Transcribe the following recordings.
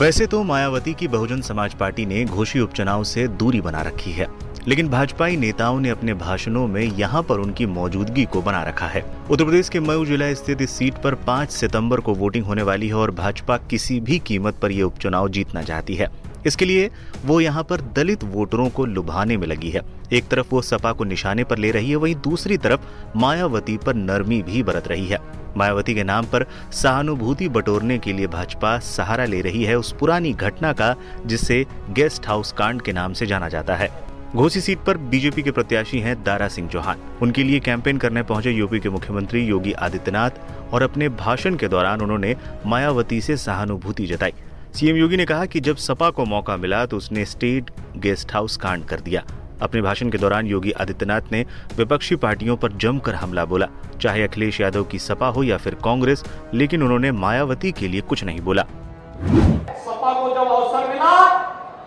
वैसे तो मायावती की बहुजन समाज पार्टी ने घोषी उपचुनाव से दूरी बना रखी है। लेकिन भाजपाई नेताओं ने अपने भाषणों में यहाँ पर उनकी मौजूदगी को बना रखा है। उत्तर प्रदेश के मऊ जिला स्थित इस सीट पर 5 सितंबर को वोटिंग होने वाली है और भाजपा किसी भी कीमत पर यह उपचुनाव जीतना चाहती है। इसके लिए वो यहाँ पर दलित वोटरों को लुभाने में लगी है। एक तरफ़ वो सपा को निशाने पर ले रही है, वहीं दूसरी तरफ़ मायावती पर नरमी भी बरत रही है। मायावती के नाम पर सहानुभूति बटोरने के लिए भाजपा सहारा ले रही है उस पुरानी घटना का, जिसे गेस्ट हाउस कांड के नाम से जाना जाता है। घोसी सीट पर बीजेपी के प्रत्याशी हैं दारा सिंह चौहान। उनके लिए कैंपेन करने पहुँचे यूपी के मुख्यमंत्री योगी आदित्यनाथ और अपने भाषण के दौरान उन्होंने मायावती से सहानुभूति जताई। सीएम योगी ने कहा कि जब सपा को मौका मिला तो उसने स्टेट गेस्ट हाउस कांड कर दिया। अपने भाषण के दौरान योगी आदित्यनाथ ने विपक्षी पार्टियों पर जमकर हमला बोला। चाहे अखिलेश यादव की सपा हो या फिर कांग्रेस, लेकिन उन्होंने मायावती के लिए कुछ नहीं बोला। सपा को जब अवसर मिला,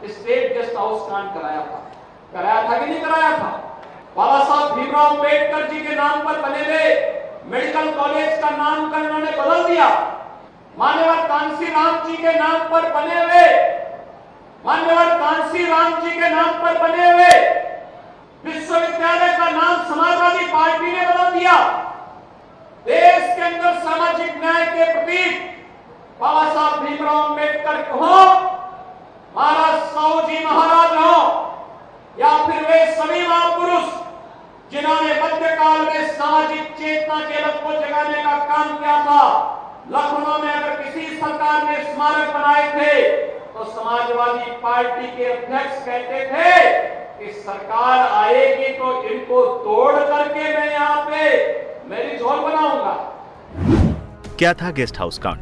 स्टेट गेस्ट हाउस कांड कराया था। कराया था कि नहीं कराया था? बाबा साहब भीमराव अंबेडकर जी के नाम पर बने हुए मेडिकल कॉलेज का नामकरण उन्होंने बदल दिया। मान्यवर कांसी राम जी के नाम पर बने हुए। मान्यवर कांसी राम जी के नाम पर बने हुए। विश्वविद्यालय का नाम समाजवादी पार्टी ने बदल दिया। देश के अंदर सामाजिक न्याय के प्रतीक बाबा साहब भीमराव अंबेडकर हो महाराज साहू जी महाराज हो, या फिर वे सभी महापुरुष जिन्होंने मध्यकाल में सामाजिक चेतना के लग को जगाने का काम किया था, लखनऊ में स्मारक बनाए थे तो समाजवादी पार्टी के अध्यक्ष कहते थे कि सरकार आएगी तो इनको तोड़ करके मैं यहाँ पे मेरी झोल बनाऊँगा। क्या था गेस्ट हाउस कांड?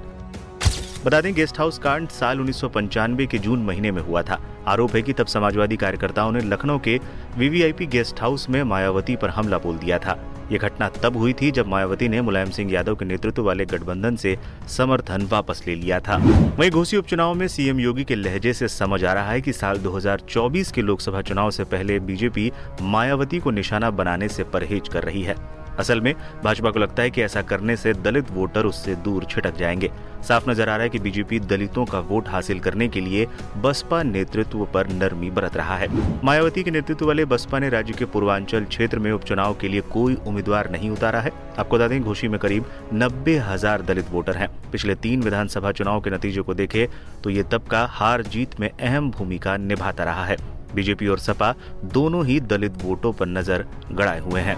बता दें, गेस्ट हाउस कांड साल उन्नीस सौ पंचानवे के जून महीने में हुआ था। आरोप है कि तब समाजवादी कार्यकर्ताओं ने लखनऊ के वीवीआईपी गेस्ट हाउस में मायावती पर हमला बोल दिया था। ये घटना तब हुई थी जब मायावती ने मुलायम सिंह यादव के नेतृत्व वाले गठबंधन से समर्थन वापस ले लिया था। वही घोसी उपचुनाव में सीएम योगी के लहजे से समझ आ रहा है कि साल 2024 के लोकसभा चुनाव से पहले बीजेपी मायावती को निशाना बनाने से परहेज कर रही है। असल में, भाजपा को लगता है कि ऐसा करने से दलित वोटर उससे दूर छिटक जाएँगे। साफ़ नज़र आ रहा है कि बीजेपी दलितों का वोट हासिल करने के लिए बसपा नेतृत्व पर नरमी बरत रहा है। मायावती के नेतृत्व वाले बसपा ने राज्य के पूर्वांचल क्षेत्र में उपचुनाव के लिए कोई उम्मीदवार नहीं उतारा है। आपको बता दें, घोषी में करीब नब्बे हज़ार दलित वोटर हैं। पिछले तीन विधानसभा चुनाव के नतीजे को देखे तो ये तबका हार जीत में अहम भूमिका निभाता रहा है। बीजेपी और सपा दोनों ही दलित वोटों पर नज़र गड़ाए हुए हैं।